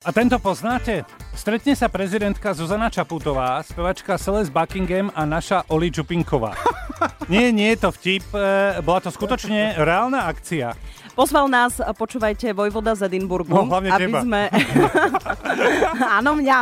A tento poznáte? Stretne sa prezidentka Zuzana Čaputová, spevačka Celeste Buckingham a naša Oli Čupinková. Nie, nie je to vtip, e, bola to skutočne reálna akcia. Pozval nás, počúvajte, Vojvoda z Edinburgu. No, hlavne aby teba. sme... Áno, mňa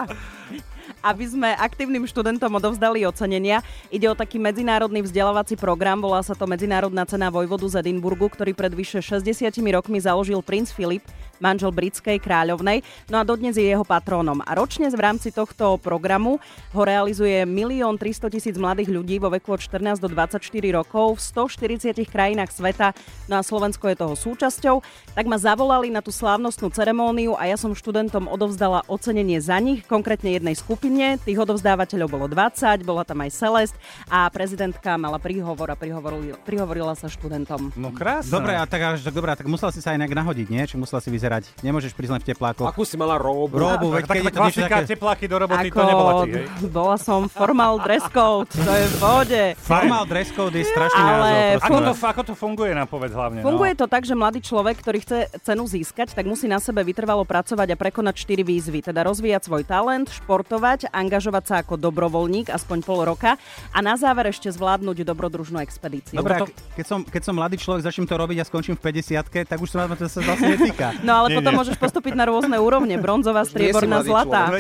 aby sme aktívnym študentom odovzdali ocenenia. Ide o taký medzinárodný vzdelávací program, volá sa to Medzinárodná cena Vojvodu z Edinburgu, ktorý pred vyše 60 rokmi založil princ Filip, manžel britskej kráľovnej, no a dodnes je jeho patrónom. A ročne v rámci tohto programu ho realizuje 1 300 tisíc mladých ľudí vo veku od 14 do 24 rokov v 140 krajinách sveta, no a Slovensko je toho súčasťou. Tak ma zavolali na tú slávnostnú ceremóniu a ja som študentom odovzdala ocenenie za nich, konkrétne jednej skupine. Tých odovzdávateľov bolo 20, bola tam aj Celest a prezidentka mala príhovor a prihovorila, prihovorila sa študentom. No krásne. Dobre, a tak, až, tak, dobré, tak musela si sa aj nejak nahodiť, nie? Či musela si vyzerať? Nemôžeš prísť len v teplákoch. Akú si mala róbu? Róbu, veď Tak, keď je to niečo také... tepláky do roboty, to nebola ty, hej? bola som formal dress code, to je v pohode. Formal dress code je strašný Ale názov. Ako to, ako to funguje na povedz hlavne? Funguje no. to tak, že mladý človek, ktorý chce cenu získať, tak musí na sebe vytrvalo pracovať a prekonať 4 výzvy. Teda rozvíjať svoj talent, športovať, angažovať sa ako dobrovoľník aspoň pol roka a na záver ešte zvládnuť dobrodružnú expedíciu. Dobre, to- keď som, keď som mladý človek, začnem to robiť a skončím v 50 tak už sa ma to sa vlastne netýka. No ale Nie, potom nie. môžeš postúpiť na rôzne úrovne. Bronzová, strieborná, zlatá.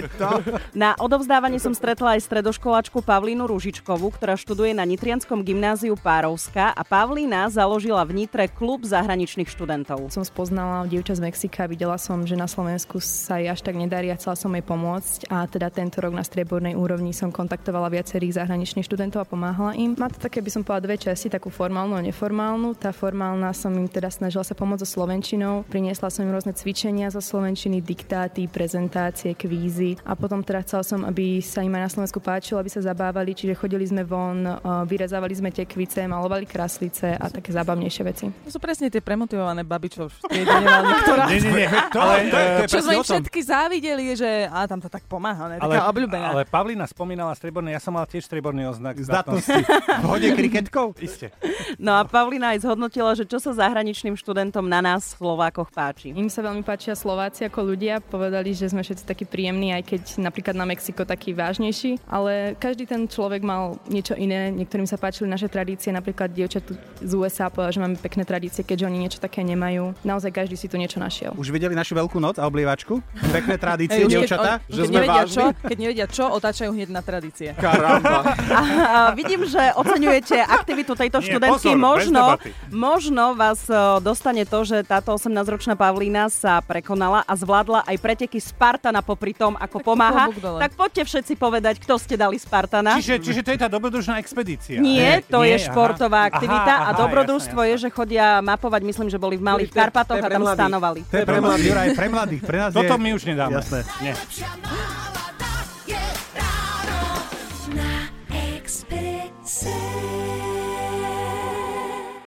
Na odovzdávanie som stretla aj stredoškoláčku Pavlínu Ružičkovú, ktorá študuje na Nitrianskom gymnáziu Párovska a Pavlína založila v Nitre klub zahraničných študentov. Som spoznala dievča z Mexika, videla som, že na Slovensku sa jej až tak nedarí a chcela som jej pomôcť a teda tento rok na striebornej úrovni som kontaktovala viacerých zahraničných študentov a pomáhala im. Má to také, by som povedala, dve časti, takú formálnu a neformálnu. Tá formálna som im teda snažila sa pomôcť so slovenčinou, priniesla som im rôzne cvičenia zo slovenčiny, diktáty, prezentácie, kvízy a potom teda chcela som, aby sa im aj na Slovensku páčilo, aby sa zabávali, čiže chodili sme von, eh, vyrezávali sme tekvice, malovali kraslice a také zábavnejšie veci. To sú presne tie premotivované baby, čo niektorá. Nie, nie, nie. To, ale, to je- to je eh, Čo sme všetky závideli, že a tam to tak pomáha, ne? ale, taká obľúbená. ale Pavlína spomínala strieborný, ja som mal tiež strieborný oznak. Zdatnosti. V hode kriketkou? Isté. No a Pavlína aj zhodnotila, že čo sa zahraničným študentom na nás Slovákoch páči. Im sa veľmi páčia Slováci ako ľudia. Povedali, že sme všetci takí príjemní, aj keď napríklad na Mexiko taký vážnejší. Ale každý ten človek mal niečo iné. Niektorým sa páčili naše tradície. Napríklad dievča tu z USA povedala, že máme pekné tradície, keďže oni niečo také nemajú. Naozaj každý si tu niečo našiel. Už videli našu veľkú noc a oblievačku? Pekné tradície, dievčatá? Že sme nevedia vážni? čo, keď nevedia čo, otáčajú hneď na tradície. Karamba. A, a vidím, že oceňujete aktivitu tejto Nie, študentky. pozor, možno, možno vás dostane to, že táto 18-ročná Pavlína sa prekonala a zvládla aj preteky Spartana popri tom, ako Tak pomáha. dole. Tak poďte všetci povedať, kto ste dali Spartana. Čiže, čiže to je tá dobrodružná expedícia. Nie, to Nie, je športová aha. aktivita Aha, a aha, dobrodružstvo jasné, je, že chodia mapovať, myslím, že boli v Malých To to Karpatoch a tam stanovali. To je pre mladých, pre mladých. Pre nás Toto je... my už nedáme. Jasné. Nie.